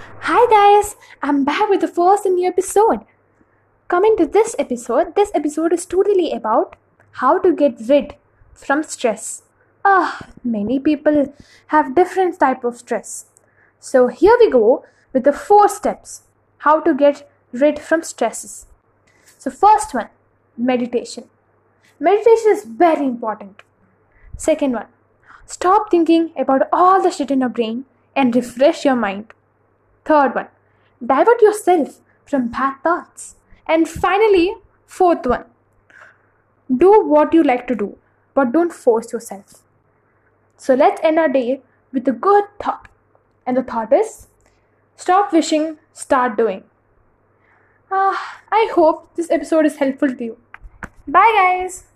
Hi guys, I'm back with the first new episode. Coming to this episode, this episode is totally about how to get rid from stress. Ah, many people have different type of stress. So here we go with the four steps how to get rid from stresses. So first one, meditation. Meditation is very important. Second one, stop thinking about all the shit in your brain and refresh your mind. Third one, divert yourself from bad thoughts. And finally, fourth one, do what you like to do, but don't force yourself. So let's end our day with a good thought. And the thought is stop wishing, start doing. Ah, I hope this episode is helpful to you. Bye, guys.